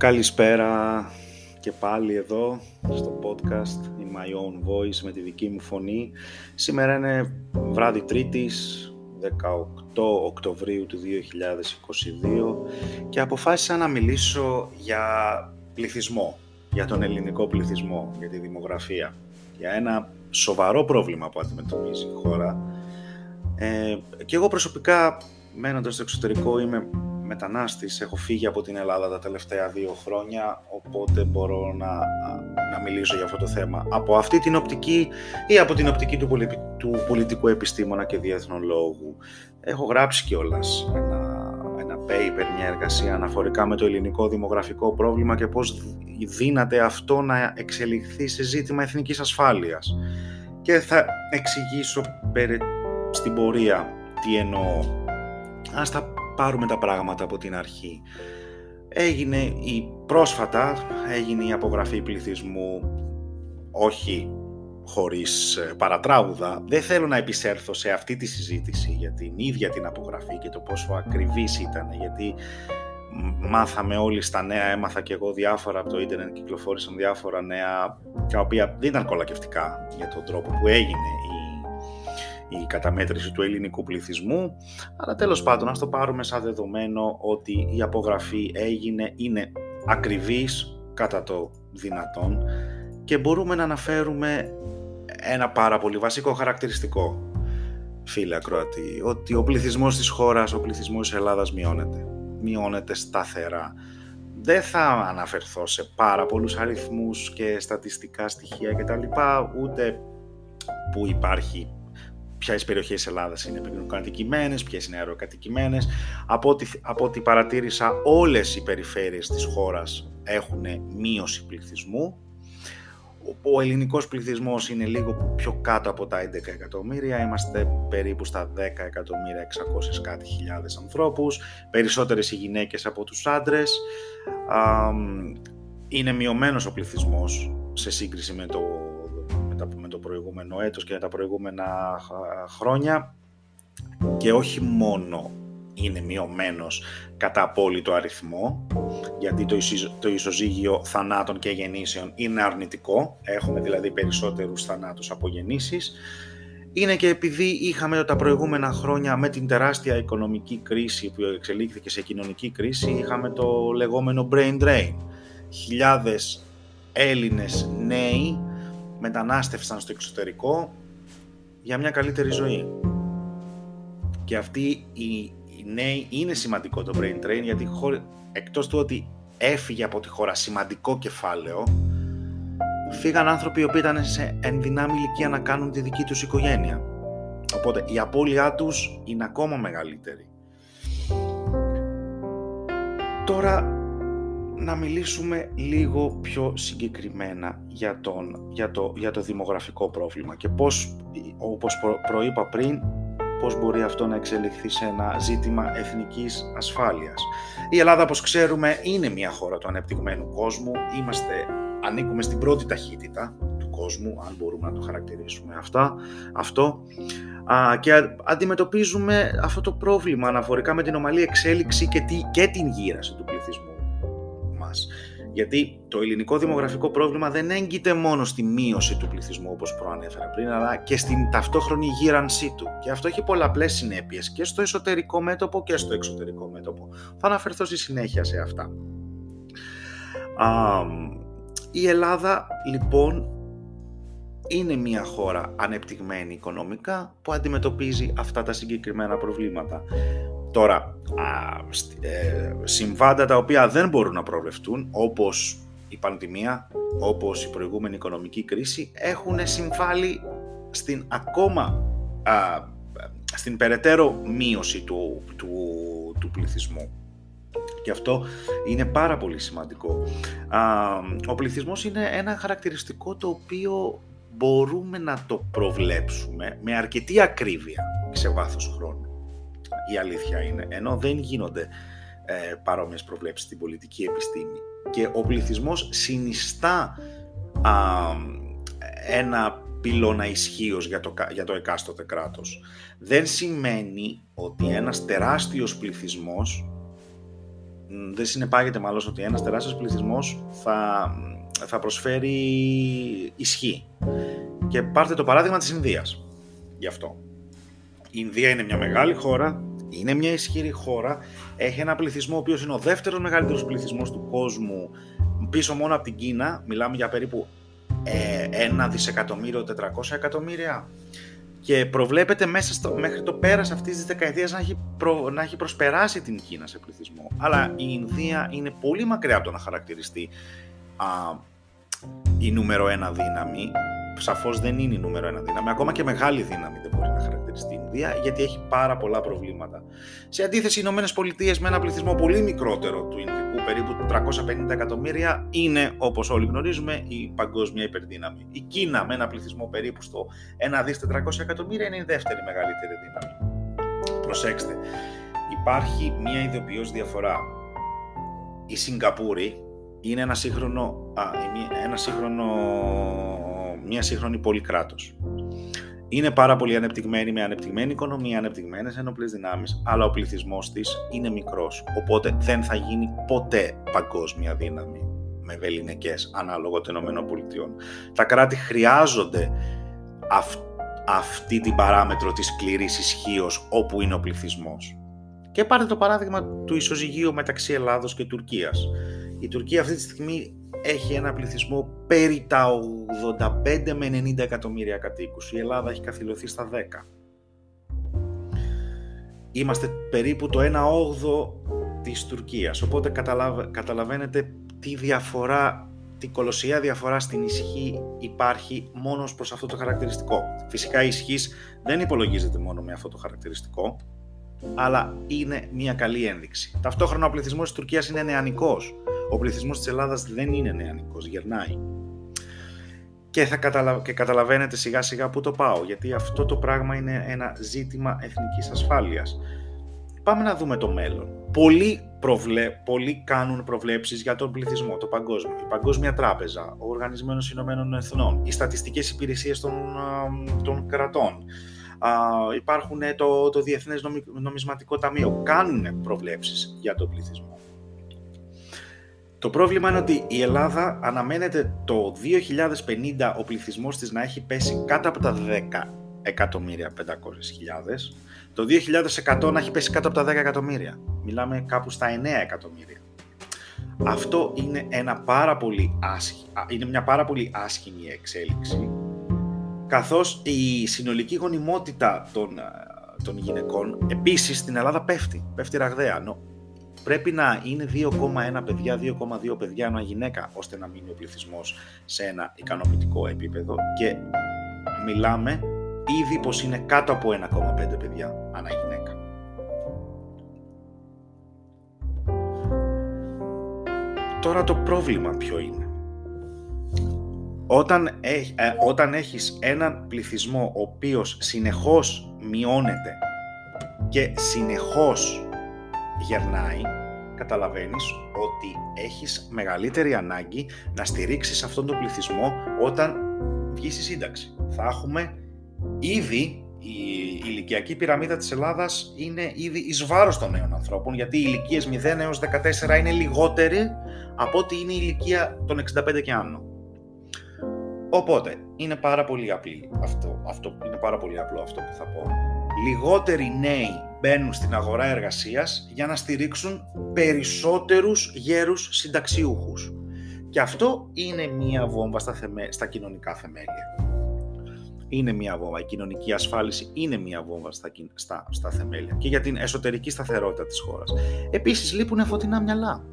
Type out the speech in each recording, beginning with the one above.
Καλησπέρα και πάλι εδώ στο podcast In My Own Voice με τη δική μου φωνή. Σήμερα είναι βράδυ Τρίτης, 18 Οκτωβρίου του 2022 και αποφάσισα να μιλήσω για πληθυσμό, για τον ελληνικό πληθυσμό, για τη δημογραφία, για ένα σοβαρό πρόβλημα που αντιμετωπίζει η χώρα. Ε, και εγώ προσωπικά, μένοντας στο εξωτερικό, είμαι μετανάστης, έχω φύγει από την Ελλάδα τα τελευταία δύο χρόνια, οπότε μπορώ να, να μιλήσω για αυτό το θέμα από αυτή την οπτική ή από την οπτική του, του πολιτικού επιστήμονα και διεθνών λόγου. Έχω γράψει κιόλας ένα, ένα paper, μια εργασία αναφορικά με το ελληνικό δημογραφικό πρόβλημα και πώς δύναται αυτό να εξελιχθεί σε ζήτημα εθνικής ασφάλειας. Και θα εξηγήσω στην πορεία τι εννοώ. Ας τα πάρουμε τα πράγματα από την αρχή. Έγινε η πρόσφατα, έγινε η απογραφή πληθυσμού, όχι χωρίς ε, παρατράγουδα. Δεν θέλω να επισέρθω σε αυτή τη συζήτηση για την ίδια την απογραφή και το πόσο ακριβής ήταν, γιατί μάθαμε όλοι στα νέα, έμαθα και εγώ διάφορα από το ίντερνετ, κυκλοφόρησαν διάφορα νέα, τα οποία δεν ήταν κολακευτικά για τον τρόπο που έγινε η η καταμέτρηση του ελληνικού πληθυσμού, αλλά τέλος πάντων ας το πάρουμε σαν δεδομένο ότι η απογραφή έγινε, είναι ακριβής κατά το δυνατόν και μπορούμε να αναφέρουμε ένα πάρα πολύ βασικό χαρακτηριστικό, φίλε ακροατή, ότι ο πληθυσμός της χώρας, ο πληθυσμός της Ελλάδας μειώνεται. Μειώνεται σταθερά. Δεν θα αναφερθώ σε πάρα πολλούς αριθμούς και στατιστικά στοιχεία κτλ. Ούτε που υπάρχει ποιες περιοχές τη Ελλάδας είναι κατοικημένες, ποιες είναι αεροκατοικημένες. Από ό,τι, από ό,τι παρατήρησα, όλες οι περιφέρειες της χώρας έχουν μείωση πληθυσμού. Ο ελληνικός πληθυσμός είναι λίγο πιο κάτω από τα 11 εκατομμύρια, είμαστε περίπου στα 10 εκατομμύρια 600 κάτι χιλιάδες ανθρώπους, περισσότερες οι γυναίκες από τους άντρες. Είναι μειωμένος ο πληθυσμός σε σύγκριση με το με το προηγούμενο έτος και τα προηγούμενα χρόνια. Και όχι μόνο είναι μειωμένος κατά απόλυτο αριθμό γιατί το, το ισοζύγιο θανάτων και γεννήσεων είναι αρνητικό. Έχουμε δηλαδή περισσότερους θανάτους από γεννήσεις. Είναι και επειδή είχαμε τα προηγούμενα χρόνια με την τεράστια οικονομική κρίση που εξελίχθηκε σε κοινωνική κρίση είχαμε το λεγόμενο brain drain. Χιλιάδες Έλληνες νέοι μετανάστευσαν στο εξωτερικό για μια καλύτερη ζωή. Και αυτοί οι, νέοι είναι σημαντικό το brain drain γιατί εκτός του ότι έφυγε από τη χώρα σημαντικό κεφάλαιο φύγαν άνθρωποι οι οποίοι ήταν σε ενδυνάμει ηλικία να κάνουν τη δική τους οικογένεια. Οπότε η απώλειά τους είναι ακόμα μεγαλύτερη. Τώρα να μιλήσουμε λίγο πιο συγκεκριμένα για, τον, για, το, για το δημογραφικό πρόβλημα και πώς, όπως προείπα πριν, πώς μπορεί αυτό να εξελιχθεί σε ένα ζήτημα εθνικής ασφάλειας. Η Ελλάδα, όπως ξέρουμε, είναι μια χώρα του ανεπτυγμένου κόσμου. Είμαστε, ανήκουμε στην πρώτη ταχύτητα του κόσμου, αν μπορούμε να το χαρακτηρίσουμε αυτά, αυτό. και αντιμετωπίζουμε αυτό το πρόβλημα αναφορικά με την ομαλή εξέλιξη και, και την γύραση του πληθυσμού γιατί το ελληνικό δημογραφικό πρόβλημα δεν έγκυται μόνο στη μείωση του πληθυσμού όπως προανέφερα πριν, αλλά και στην ταυτόχρονη γύρανσή του. Και αυτό έχει πολλαπλές συνέπειες και στο εσωτερικό μέτωπο και στο εξωτερικό μέτωπο. Θα αναφερθώ στη συνέχεια σε αυτά. η Ελλάδα λοιπόν είναι μια χώρα ανεπτυγμένη οικονομικά που αντιμετωπίζει αυτά τα συγκεκριμένα προβλήματα. Τώρα, ε, συμβάντα τα οποία δεν μπορούν να προβλεφτούν, όπως η πανδημία, όπως η προηγούμενη οικονομική κρίση, έχουν συμβάλει στην ακόμα, στην περαιτέρω μείωση του, του, του πληθυσμού. Και αυτό είναι πάρα πολύ σημαντικό. Ο πληθυσμός είναι ένα χαρακτηριστικό το οποίο μπορούμε να το προβλέψουμε με αρκετή ακρίβεια σε βάθος χρόνου η αλήθεια είναι, ενώ δεν γίνονται ε, παρόμοιες προβλέψεις στην πολιτική επιστήμη. Και ο πληθυσμός συνιστά α, ένα πυλώνα ισχύως για το, για το εκάστοτε κράτος. Δεν σημαίνει ότι ένας τεράστιος πληθυσμός δεν συνεπάγεται μάλλον ότι ένας τεράστιος πληθυσμός θα, θα προσφέρει ισχύ. Και πάρτε το παράδειγμα της Ινδίας γι' αυτό. Η Ινδία είναι μια μεγάλη χώρα, είναι μια ισχυρή χώρα, έχει ένα πληθυσμό ο οποίος είναι ο δεύτερος μεγαλύτερος πληθυσμός του κόσμου πίσω μόνο από την Κίνα, μιλάμε για περίπου ε, ένα δισεκατομμύριο, 400 εκατομμύρια και προβλέπεται μέσα στο, μέχρι το πέρας αυτής της δεκαετίας να έχει, να έχει προσπεράσει την Κίνα σε πληθυσμό. Αλλά η Ινδία είναι πολύ μακριά από το να χαρακτηριστεί α, η νούμερο ένα δύναμη σαφώς δεν είναι η νούμερο ένα δύναμη. Ακόμα και μεγάλη δύναμη δεν μπορεί να χαρακτηριστεί η Ινδία γιατί έχει πάρα πολλά προβλήματα. Σε αντίθεση, οι Ηνωμένες Πολιτείες με ένα πληθυσμό πολύ μικρότερο του Ινδικού, περίπου 350 εκατομμύρια, είναι όπως όλοι γνωρίζουμε η παγκόσμια υπερδύναμη. Η Κίνα με ένα πληθυσμό περίπου στο 1 δις 400 εκατομμύρια είναι η δεύτερη μεγαλύτερη δύναμη. Προσέξτε, υπάρχει μια ιδιοποιώς διαφορά. Η Σιγκαπούρη είναι ένα σύγχρονο, α, ένα σύγχρονο μια σύγχρονη πολυκράτος. Είναι πάρα πολύ ανεπτυγμένη με ανεπτυγμένη οικονομία, ανεπτυγμένες ενόπλες δυνάμεις, αλλά ο πληθυσμός της είναι μικρός. Οπότε δεν θα γίνει ποτέ παγκόσμια δύναμη με βεληνικές ανάλογα των ΗΠΑ. Τα κράτη χρειάζονται αυτή την παράμετρο της σκληρής ισχύως όπου είναι ο πληθυσμός. Και πάρτε το παράδειγμα του ισοζυγίου μεταξύ Ελλάδος και Τουρκίας. Η Τουρκία αυτή τη στιγμή έχει ένα πληθυσμό περί τα 85 με 90 εκατομμύρια κατοίκους. Η Ελλάδα έχει καθυλωθεί στα 10. Είμαστε περίπου το 1 8 της Τουρκίας. Οπότε καταλαβαίνετε τι διαφορά, τι κολοσσιά διαφορά στην ισχύ υπάρχει μόνο προς αυτό το χαρακτηριστικό. Φυσικά η ισχύς δεν υπολογίζεται μόνο με αυτό το χαρακτηριστικό, αλλά είναι μια καλή ένδειξη. Ταυτόχρονα ο πληθυσμός της Τουρκίας είναι νεανικός. Ο πληθυσμός της Ελλάδας δεν είναι νεανικός, γερνάει. Και, θα καταλα... και καταλαβαίνετε σιγά σιγά που το πάω, γιατί αυτό το πράγμα είναι ένα ζήτημα εθνικής ασφάλειας. Πάμε να δούμε το μέλλον. Πολλοί, προβλε... Πολλοί κάνουν προβλέψεις για τον πληθυσμό, το παγκόσμιο. Η Παγκόσμια Τράπεζα, ο Οργανισμένος Ηνωμένων Εθνών, οι στατιστικές υπηρεσίες των, των κρατών, υπάρχουν το, το Διεθνές Νομισματικό Ταμείο, κάνουν προβλέψεις για τον πληθυσμό. Το πρόβλημα είναι ότι η Ελλάδα αναμένεται το 2050 ο πληθυσμός της να έχει πέσει κάτω από τα 10 εκατομμύρια 500 χιλιάδες, το 2100 να έχει πέσει κάτω από τα 10 εκατομμύρια. Μιλάμε κάπου στα 9 εκατομμύρια. Αυτό είναι, ένα πάρα πολύ είναι μια πάρα πολύ άσχημη εξέλιξη, καθώς η συνολική γονιμότητα των, των γυναικών επίσης στην Ελλάδα πέφτει, πέφτει ραγδαία πρέπει να είναι 2,1 παιδιά, 2,2 παιδιά ένα γυναίκα, ώστε να μείνει ο πληθυσμός σε ένα ικανοποιητικό επίπεδο και μιλάμε ήδη πως είναι κάτω από 1,5 παιδιά ανά γυναίκα. Τώρα το πρόβλημα ποιο είναι; Όταν, ε, όταν έχεις έναν πληθυσμό ο οποίος συνεχώς μειώνεται και συνεχώς γερνάει, καταλαβαίνεις ότι έχεις μεγαλύτερη ανάγκη να στηρίξεις αυτόν τον πληθυσμό όταν βγεις στη σύνταξη. Θα έχουμε ήδη η ηλικιακή πυραμίδα της Ελλάδας είναι ήδη εις βάρος των νέων ανθρώπων γιατί οι ηλικίες 0 έως 14 είναι λιγότεροι από ότι είναι η ηλικία των 65 και άνω. Οπότε, είναι πάρα πολύ απλή αυτό, αυτό, είναι πάρα πολύ απλό αυτό που θα πω. Λιγότεροι νέοι μπαίνουν στην αγορά εργασίας για να στηρίξουν περισσότερους γέρους συνταξιούχους. Και αυτό είναι μία βόμβα στα, θεμέ... στα κοινωνικά θεμέλια. Είναι μία βόμβα. Η κοινωνική ασφάλιση είναι μία βόμβα στα, στα, στα θεμέλια και για την εσωτερική σταθερότητα της χώρας. Επίσης λείπουν φωτεινά μυαλά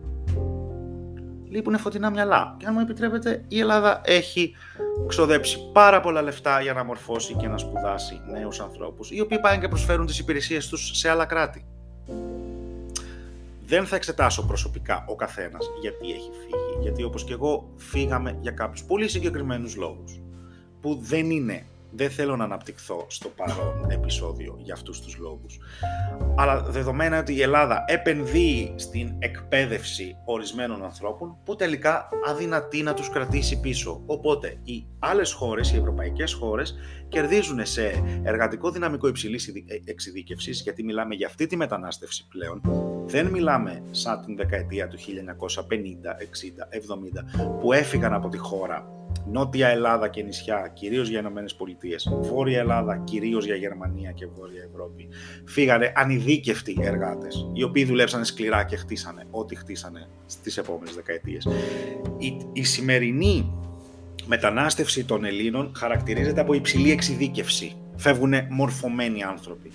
λείπουν φωτεινά μυαλά. Και αν μου επιτρέπετε, η Ελλάδα έχει ξοδέψει πάρα πολλά λεφτά για να μορφώσει και να σπουδάσει νέους ανθρώπους, οι οποίοι πάνε και προσφέρουν τις υπηρεσίες τους σε άλλα κράτη. Δεν θα εξετάσω προσωπικά ο καθένας γιατί έχει φύγει. Γιατί όπως και εγώ φύγαμε για κάποιους πολύ συγκεκριμένους λόγους. Που δεν είναι Δεν θέλω να αναπτυχθώ στο παρόν επεισόδιο για αυτούς τους λόγους. Αλλά δεδομένα ότι η Ελλάδα επενδύει στην εκπαίδευση ορισμένων ανθρώπων που τελικά αδυνατεί να τους κρατήσει πίσω. Οπότε οι άλλες χώρες, οι ευρωπαϊκές χώρες κερδίζουν σε εργατικό δυναμικό υψηλής εξειδίκευσης γιατί μιλάμε για αυτή τη μετανάστευση πλέον. Δεν μιλάμε σαν την δεκαετία του 1950, 60, 70 που έφυγαν από τη χώρα Νότια Ελλάδα και νησιά, κυρίως για Ηνωμένες Πολιτείες. Βόρεια Ελλάδα, κυρίως για Γερμανία και Βόρεια Ευρώπη. Φύγανε ανειδίκευτοι εργάτες, οι οποίοι δουλέψανε σκληρά και χτίσανε ό,τι χτίσανε στις επόμενες δεκαετίες. Η, η σημερινή μετανάστευση των Ελλήνων χαρακτηρίζεται από υψηλή εξειδίκευση. Φεύγουν μορφωμένοι άνθρωποι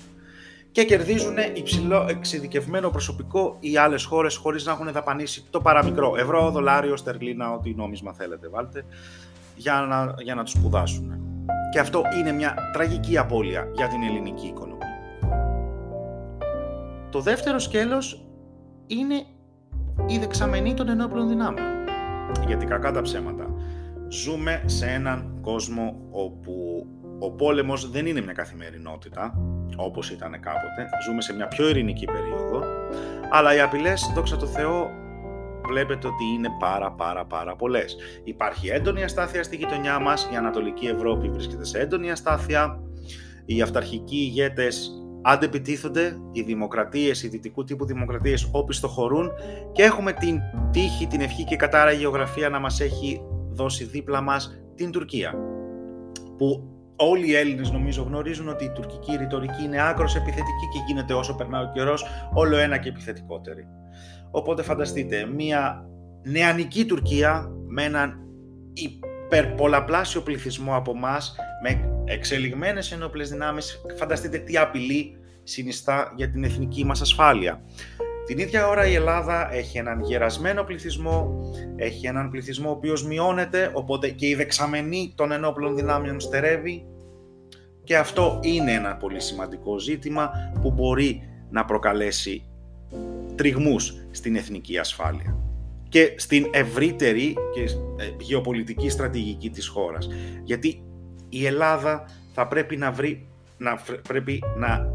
και κερδίζουν υψηλό εξειδικευμένο προσωπικό οι άλλες χώρες χωρίς να έχουν δαπανίσει το παραμικρό ευρώ, δολάριο, στερλίνα, ό,τι νόμισμα θέλετε βάλτε για να, για να τους σπουδάσουν. Και αυτό είναι μια τραγική απώλεια για την ελληνική οικονομία. Το δεύτερο σκέλος είναι η δεξαμενή των ενόπλων δυνάμεων. Γιατί κακά τα ψέματα. Ζούμε σε έναν κόσμο όπου ο πόλεμος δεν είναι μια καθημερινότητα, όπως ήταν κάποτε. Ζούμε σε μια πιο ειρηνική περίοδο, αλλά οι απειλές, δόξα τω Θεώ, βλέπετε ότι είναι πάρα πάρα πάρα πολλές. Υπάρχει έντονη αστάθεια στη γειτονιά μας, η Ανατολική Ευρώπη βρίσκεται σε έντονη αστάθεια, οι αυταρχικοί ηγέτες αντεπιτίθονται, οι δημοκρατίες, οι δυτικού τύπου δημοκρατίες όπιστοχωρούν και έχουμε την τύχη, την ευχή και κατάρα γεωγραφία να μας έχει δώσει δίπλα μας την Τουρκία. Που όλοι οι Έλληνες νομίζω γνωρίζουν ότι η τουρκική ρητορική είναι άκρος επιθετική και γίνεται όσο περνάει ο καιρός όλο ένα και επιθετικότερη. Οπότε φανταστείτε, μια νεανική Τουρκία με έναν υπερπολαπλάσιο πληθυσμό από εμάς, με εξελιγμένες ενόπλες δυνάμεις, φανταστείτε τι απειλή συνιστά για την εθνική μας ασφάλεια. Την ίδια ώρα η Ελλάδα έχει έναν γερασμένο πληθυσμό, έχει έναν πληθυσμό ο οποίος μειώνεται, οπότε και η δεξαμενή των ενόπλων δυνάμεων στερεύει και αυτό είναι ένα πολύ σημαντικό ζήτημα που μπορεί να προκαλέσει τριγμούς στην εθνική ασφάλεια και στην ευρύτερη και ε, γεωπολιτική στρατηγική της χώρας. Γιατί η Ελλάδα θα πρέπει να βρει, να, πρέπει να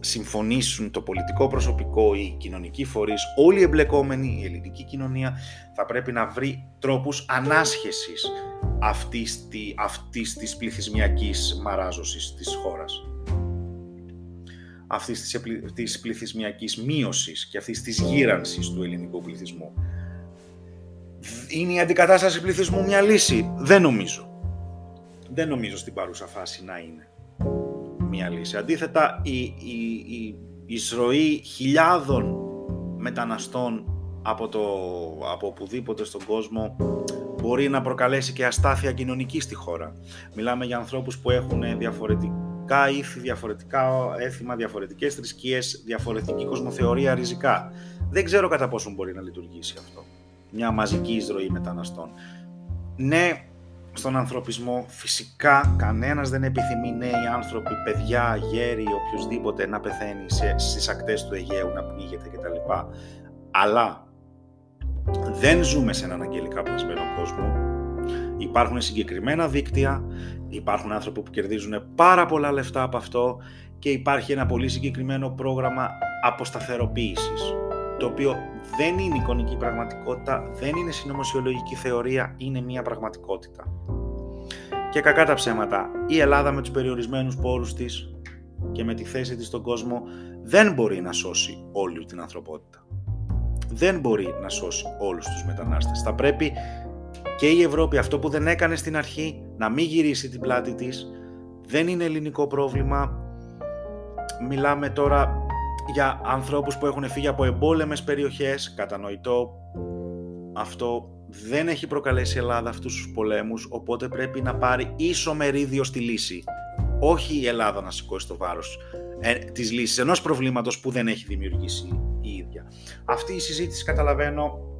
συμφωνήσουν το πολιτικό προσωπικό, οι κοινωνικοί φορείς, όλοι οι εμπλεκόμενοι, η ελληνική κοινωνία θα πρέπει να βρει τρόπους ανάσχεσης αυτής, αυτής της πληθυσμιακής μαράζωσης της χώρας αυτής της, της πληθυσμιακής μείωσης και αυτής της γύρανσης του ελληνικού πληθυσμού. Είναι η αντικατάσταση πληθυσμού μια λύση; Δεν νομίζω. Δεν νομίζω στην παρούσα φάση να είναι μια λύση. Αντίθετα, η, η, η εισρωή χιλιάδων μεταναστών από, το, από οπουδήποτε στον κόσμο μπορεί να προκαλέσει και αστάθεια κοινωνική στη χώρα. Μιλάμε για ανθρώπους που έχουν διαφορετική διαφορετικά ήθη, διαφορετικά έθιμα, διαφορετικές θρησκείες, διαφορετική κοσμοθεωρία ριζικά. Δεν ξέρω κατά πόσο μπορεί να λειτουργήσει αυτό. Μια μαζική εισρωή μεταναστών. Ναι, στον ανθρωπισμό φυσικά κανένας δεν επιθυμεί νέοι άνθρωποι, παιδιά, γέροι, οποιοδήποτε να πεθαίνει σε, στις ακτές του Αιγαίου, να πνίγεται κτλ. Αλλά δεν ζούμε σε έναν αγγελικά πλασμένο κόσμο Υπάρχουν συγκεκριμένα δίκτυα, υπάρχουν άνθρωποι που κερδίζουν πάρα πολλά λεφτά από αυτό και υπάρχει ένα πολύ συγκεκριμένο πρόγραμμα αποσταθεροποίησης το οποίο δεν είναι εικονική πραγματικότητα, δεν είναι συνωμοσιολογική θεωρία, είναι μια πραγματικότητα. Και κακά τα ψέματα, η Ελλάδα με τους περιορισμένους πόρους της και με τη θέση της στον κόσμο δεν μπορεί να σώσει όλη την ανθρωπότητα. Δεν μπορεί να σώσει όλους τους μετανάστες. Θα πρέπει και η Ευρώπη αυτό που δεν έκανε στην αρχή να μην γυρίσει την πλάτη της δεν είναι ελληνικό πρόβλημα. Μιλάμε τώρα για ανθρώπους που έχουν φύγει από εμπόλεμες περιοχές κατανοητό. Αυτό δεν έχει προκαλέσει η Ελλάδα αυτούς τους πολέμους οπότε πρέπει να πάρει ίσο μερίδιο στη λύση. Όχι η Ελλάδα να σηκώσει το βάρος ε, της λύσης ενός προβλήματος που δεν έχει δημιουργήσει η ίδια. Αυτή η συζήτηση καταλαβαίνω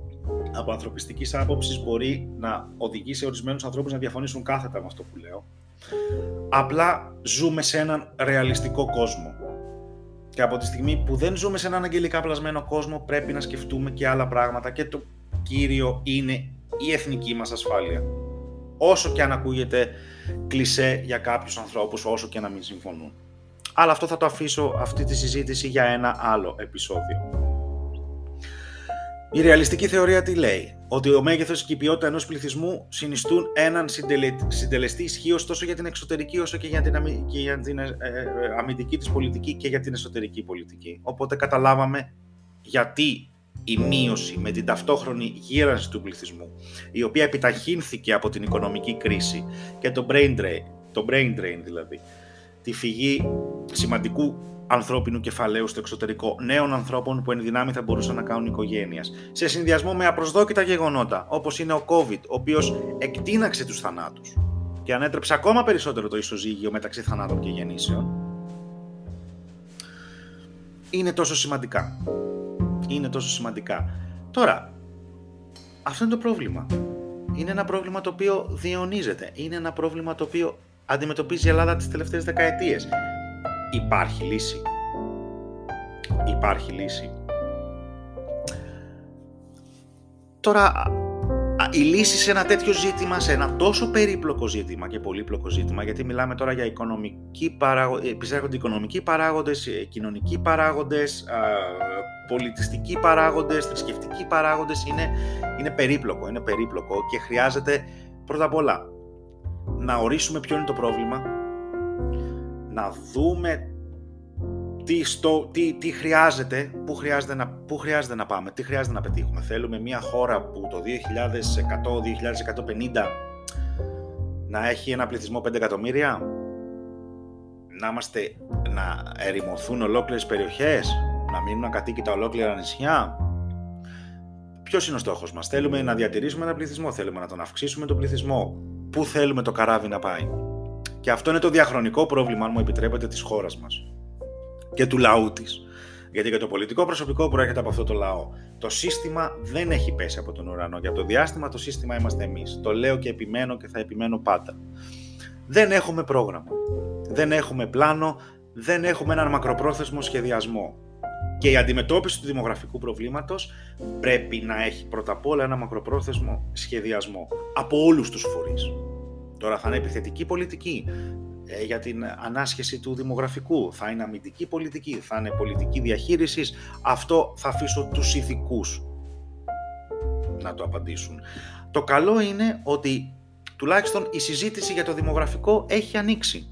από ανθρωπιστικής άποψης μπορεί να οδηγήσει ορισμένους ανθρώπους να διαφωνήσουν κάθετα με αυτό που λέω. Απλά ζούμε σε έναν ρεαλιστικό κόσμο. Και από τη στιγμή που δεν ζούμε σε έναν αγγελικά πλασμένο κόσμο, πρέπει να σκεφτούμε και άλλα πράγματα. Και το κύριο είναι η εθνική μας ασφάλεια. Όσο και αν ακούγεται κλισέ για κάποιους ανθρώπους όσο και να μην συμφωνούν. Αλλά αυτό θα το αφήσω αυτή τη συζήτηση για ένα άλλο επεισόδιο. Η ρεαλιστική θεωρία τι λέει, ότι ο μέγεθος και η ποιότητα ενός πληθυσμού συνιστούν έναν συντελεστή ισχύω τόσο για την εξωτερική όσο και για την, αμυ... και για την ε, ε, αμυντική της πολιτική και για την εσωτερική πολιτική. Οπότε καταλάβαμε γιατί η μείωση με την ταυτόχρονη γύρανση του πληθυσμού, η οποία επιταχύνθηκε από την οικονομική κρίση και το brain drain, το brain drain δηλαδή, τη φυγή σημαντικού ανθρώπινου κεφαλαίου στο εξωτερικό, νέων ανθρώπων που εν δυνάμει θα μπορούσαν να κάνουν οικογένειας. Σε συνδυασμό με απροσδόκητα γεγονότα, όπως είναι ο COVID, ο οποίος εκτείναξε τους θανάτους και ανέτρεψε ακόμα περισσότερο το ισοζύγιο μεταξύ θανάτων και γεννήσεων, είναι τόσο σημαντικά. Είναι τόσο σημαντικά. Τώρα, αυτό είναι το πρόβλημα. Είναι ένα πρόβλημα το οποίο διαιωνίζεται. Είναι ένα πρόβλημα το οποίο αντιμετωπίζει η Ελλάδα τις τελευταίες δεκαετίες. Υπάρχει λύση. Υπάρχει λύση. Τώρα, η λύση σε ένα τέτοιο ζήτημα, σε ένα τόσο περίπλοκο ζήτημα και πολύπλοκο ζήτημα, γιατί μιλάμε τώρα για οικονομικοί παράγοντες, επισέρχονται οικονομικοί παράγοντες, ε, κοινωνικοί παράγοντες, πολιτιστικοί παράγοντες, θρησκευτικοί παράγοντες, είναι, είναι περίπλοκο, είναι περίπλοκο και χρειάζεται πρώτα απ' όλα να ορίσουμε ποιο είναι το πρόβλημα, να δούμε τι, στο, τι, τι χρειάζεται, πού χρειάζεται, να, πού χρειάζεται να πάμε, τι χρειάζεται να πετύχουμε. Θέλουμε μια χώρα που το 2100-2150 να έχει ένα πληθυσμό 5 εκατομμύρια, να, είμαστε, να ερημωθούν ολόκληρες περιοχές, να μείνουν ακατοίκητα ολόκληρα νησιά. Ποιος είναι ο στόχος μας, Θέλουμε να διατηρήσουμε ένα πληθυσμό, θέλουμε να τον αυξήσουμε τον πληθυσμό. Πού θέλουμε το καράβι να πάει; Και αυτό είναι το διαχρονικό πρόβλημα, αν μου επιτρέπετε, της χώρας μας και του λαού της. Γιατί και το πολιτικό προσωπικό προέρχεται από αυτό το λαό. Το σύστημα δεν έχει πέσει από τον ουρανό. Για το διάστημα το σύστημα είμαστε εμείς. Το λέω και επιμένω και θα επιμένω πάντα. Δεν έχουμε πρόγραμμα. Δεν έχουμε πλάνο. Δεν έχουμε έναν μακροπρόθεσμο σχεδιασμό. Και η αντιμετώπιση του δημογραφικού προβλήματος πρέπει να έχει πρώτα απ' όλα ένα μακροπρόθεσμο σχεδιασμό από όλους τους φορείς. Τώρα θα είναι επιθετική πολιτική ε, για την ανάσχεση του δημογραφικού, θα είναι αμυντική πολιτική, θα είναι πολιτική διαχείρισης. Αυτό θα αφήσω τους ηθικούς να το απαντήσουν. Το καλό είναι ότι τουλάχιστον η συζήτηση για το δημογραφικό έχει ανοίξει.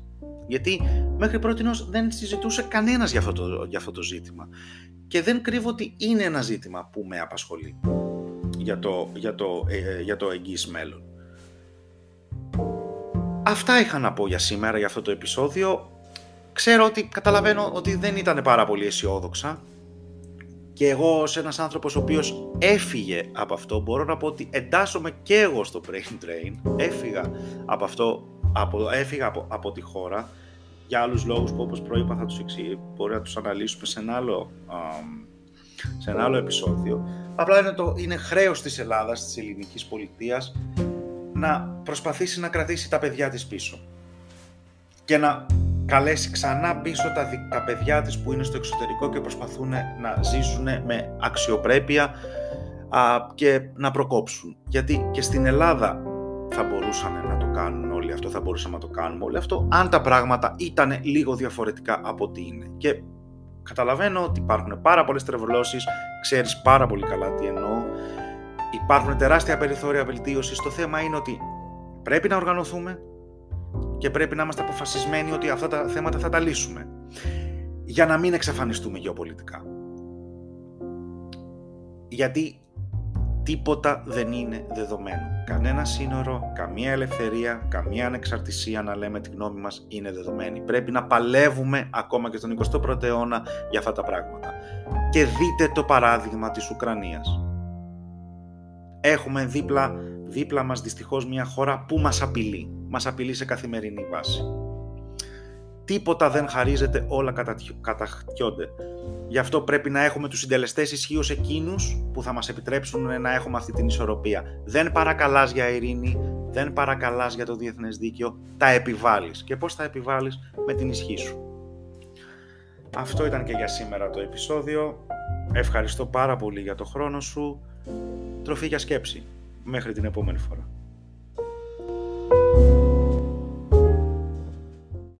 Γιατί μέχρι πρώτη δεν συζητούσε κανένας για αυτό, το, για αυτό το ζήτημα. Και δεν κρύβω ότι είναι ένα ζήτημα που με απασχολεί για το, για το, ε, για το εγγύς μέλλον. Αυτά είχα να πω για σήμερα, για αυτό το επεισόδιο. Ξέρω ότι καταλαβαίνω ότι δεν ήταν πάρα πολύ αισιόδοξα. Και εγώ ως ένας άνθρωπος ο οποίος έφυγε από αυτό μπορώ να πω ότι εντάσσομαι και εγώ στο brain drain. Έφυγα από αυτό από, έφυγα από, από τη χώρα. Για άλλους λόγους που όπως προείπα θα τους εξηγήσω μπορεί να τους αναλύσουμε σε ένα άλλο, σε ένα άλλο επεισόδιο. Απλά είναι, το, είναι χρέος της Ελλάδας, της ελληνικής πολιτείας να προσπαθήσει να κρατήσει τα παιδιά της πίσω και να καλέσει ξανά πίσω τα, τα παιδιά της που είναι στο εξωτερικό και προσπαθούν να ζήσουν με αξιοπρέπεια α, και να προκόψουν. Γιατί και στην Ελλάδα θα μπορούσαν να το κάνουν όλοι αυτό, θα μπορούσαμε να το κάνουμε όλοι αυτό, αν τα πράγματα ήταν λίγο διαφορετικά από ό,τι είναι. Και καταλαβαίνω ότι υπάρχουν πάρα πολλές τρευλώσεις, ξέρεις πάρα πολύ καλά τι εννοώ, υπάρχουν τεράστια περιθώρια βελτίωσης. Το θέμα είναι ότι πρέπει να οργανωθούμε και πρέπει να είμαστε αποφασισμένοι ότι αυτά τα θέματα θα τα λύσουμε για να μην εξαφανιστούμε γεωπολιτικά. Γιατί τίποτα δεν είναι δεδομένο. Κανένα σύνορο, καμία ελευθερία, καμία ανεξαρτησία να λέμε τη γνώμη μας είναι δεδομένη. Πρέπει να παλεύουμε ακόμα και στον 21ο αιώνα για αυτά τα πράγματα. Και δείτε το παράδειγμα της Ουκρανίας. Έχουμε δίπλα, δίπλα μας δυστυχώς μια χώρα που μας απειλεί. Μας απειλεί σε καθημερινή βάση. Τίποτα δεν χαρίζεται, όλα καταχτιόνται. Γι' αυτό πρέπει να έχουμε τους συντελεστές ισχύως εκείνους που θα μας επιτρέψουν να έχουμε αυτή την ισορροπία. Δεν παρακαλάς για ειρήνη, δεν παρακαλάς για το διεθνές δίκαιο, τα επιβάλλεις. Και πώς τα επιβάλλεις; Με την ισχύ σου. Αυτό ήταν και για σήμερα το επεισόδιο. Ευχαριστώ πάρα πολύ για το χρόνο σου. Τροφή για σκέψη. Μέχρι την επόμενη φορά.